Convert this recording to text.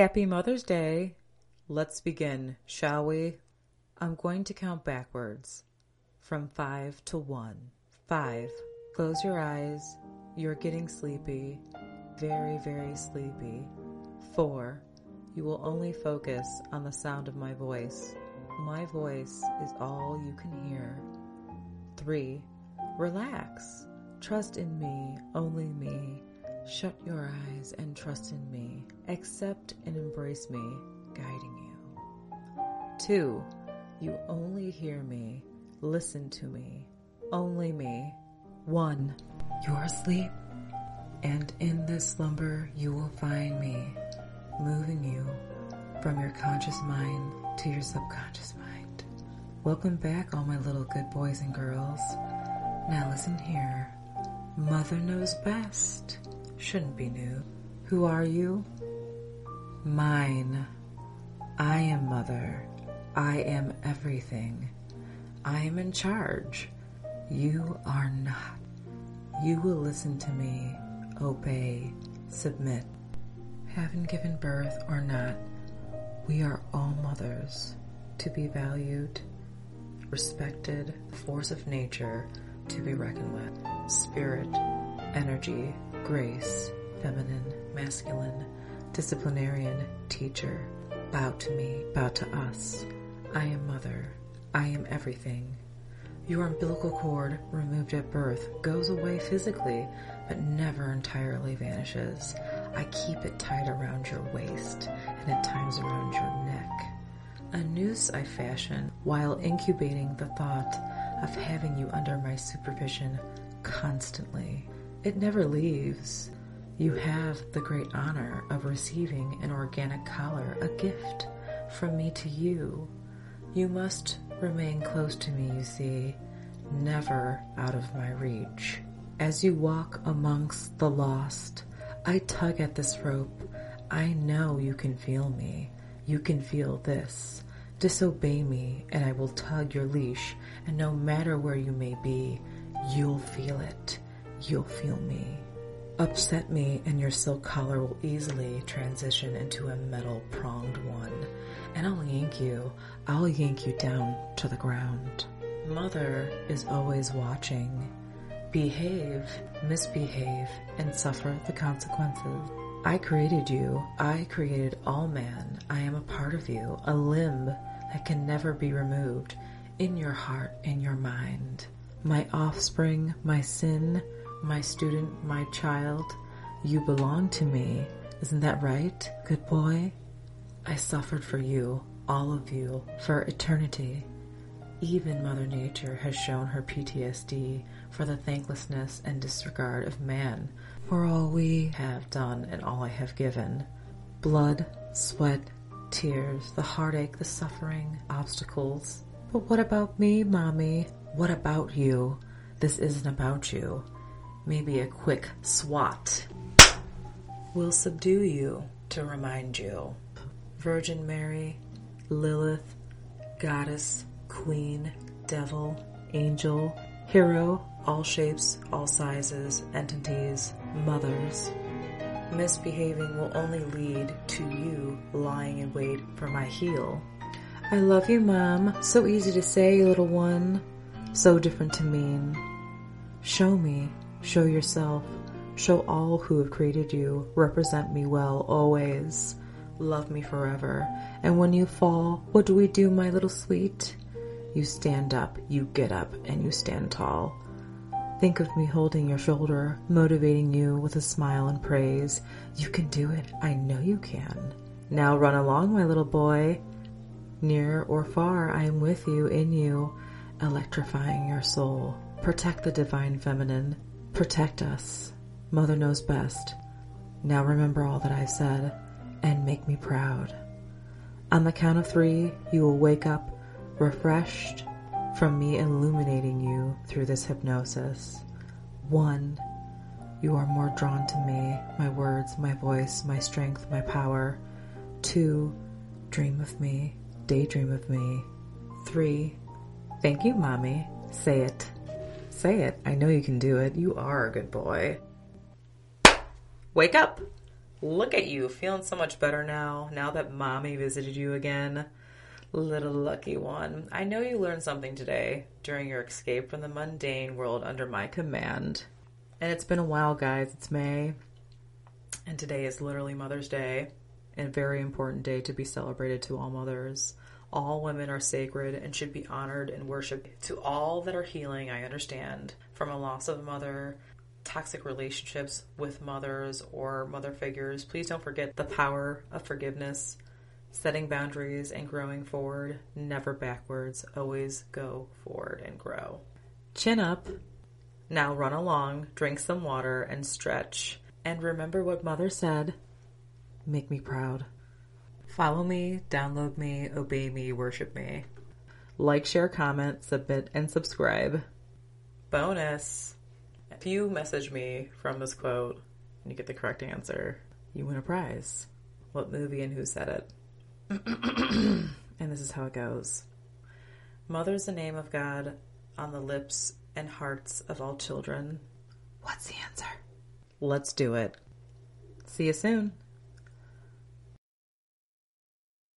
Happy Mother's Day. Let's begin, shall we? I'm going to count backwards from five to one. Five. Close your eyes. You're getting sleepy. Very, very sleepy. Four. You will only focus on the sound of my voice. My voice is all you can hear. Three. Relax. Trust in me, only me. Shut your eyes and trust in me. Accept and embrace me, guiding you. Two, you only hear me. Listen to me. Only me. One, you're asleep. And in this slumber, you will find me, moving you from your conscious mind to your subconscious mind. Welcome back, all my little good boys and girls. Now listen here. Mother knows best. Shouldn't be new. Who are you? Mine. I am mother. I am everything. I am in charge. You are not. You will listen to me, obey, submit. Having given birth or not, we are all mothers to be valued, respected, force of nature to be reckoned with, spirit, energy, grace, feminine, masculine, disciplinarian, teacher. Bow to me, bow to us. I am mother. I am everything. Your umbilical cord, removed at birth, goes away physically, but never entirely vanishes. I keep it tied around your waist and at times around your neck. A noose I fashion while incubating the thought of having you under my supervision constantly. It never leaves. You have the great honor of receiving an organic collar, a gift from me to you. You must remain close to me, you see, never out of my reach. As you walk amongst the lost, I tug at this rope. I know you can feel me. You can feel this. Disobey me, and I will tug your leash, and no matter where you may be, you'll feel it. You'll feel me. Upset me, and your silk collar will easily transition into a metal pronged one, and I'll yank you. I'll yank you down to the ground. Mother is always watching. Behave, misbehave, and suffer the consequences. I created you. I created all man. I am a part of you, a limb that can never be removed in your heart, in your mind. My offspring, my sin, my student, my child, you belong to me. Isn't that right, good boy? I suffered for you, all of you, for eternity. Even Mother Nature has shown her PTSD for the thanklessness and disregard of man for all we have done and all I have given. Blood, sweat, tears, the heartache, the suffering, obstacles. But what about me, Mommy? What about you? This isn't about you. Maybe a quick swat will subdue you to remind you. Virgin Mary, Lilith, Goddess, Queen, Devil, Angel, Hero, all shapes, all sizes, entities, mothers. Misbehaving will only lead to you lying in wait for my heel. I love you, Mom. So easy to say, little one. So different to mean. Show me. Show yourself. Show all who have created you. Represent me well always. Love me forever. And when you fall, what do we do, my little sweet? You stand up, you get up, and you stand tall. Think of me holding your shoulder, motivating you with a smile and praise. You can do it. I know you can. Now run along, my little boy. Near or far, I am with you, in you, electrifying your soul. Protect the divine feminine. Protect us. Mother knows best. Now remember all that I said and make me proud. On the count of three, you will wake up refreshed from me illuminating you through this hypnosis. One, you are more drawn to me, my words, my voice, my strength, my power. Two, dream of me, daydream of me. Three, thank you, mommy. Say it. Say it. I know you can do it. You are a good boy. Wake up. Look at you, feeling so much better now, now that mommy visited you again. Little lucky one. I know you learned something today during your escape from the mundane world under my command. And it's been a while, guys. It's May. And today is literally Mother's Day, a very important day to be celebrated to all mothers. All women are sacred and should be honored and worshiped. To all that are healing, I understand, from a loss of a mother, toxic relationships with mothers or mother figures, please don't forget the power of forgiveness, setting boundaries, and growing forward. Never backwards. Always go forward and grow. Chin up. Now run along, drink some water, and stretch. And remember what mother said make me proud. Follow me, download me, obey me, worship me. Like, share, comment, submit, and subscribe. Bonus. If you message me from this quote and you get the correct answer, you win a prize. What movie and who said it? and this is how it goes Mother's the name of God on the lips and hearts of all children. What's the answer? Let's do it. See you soon.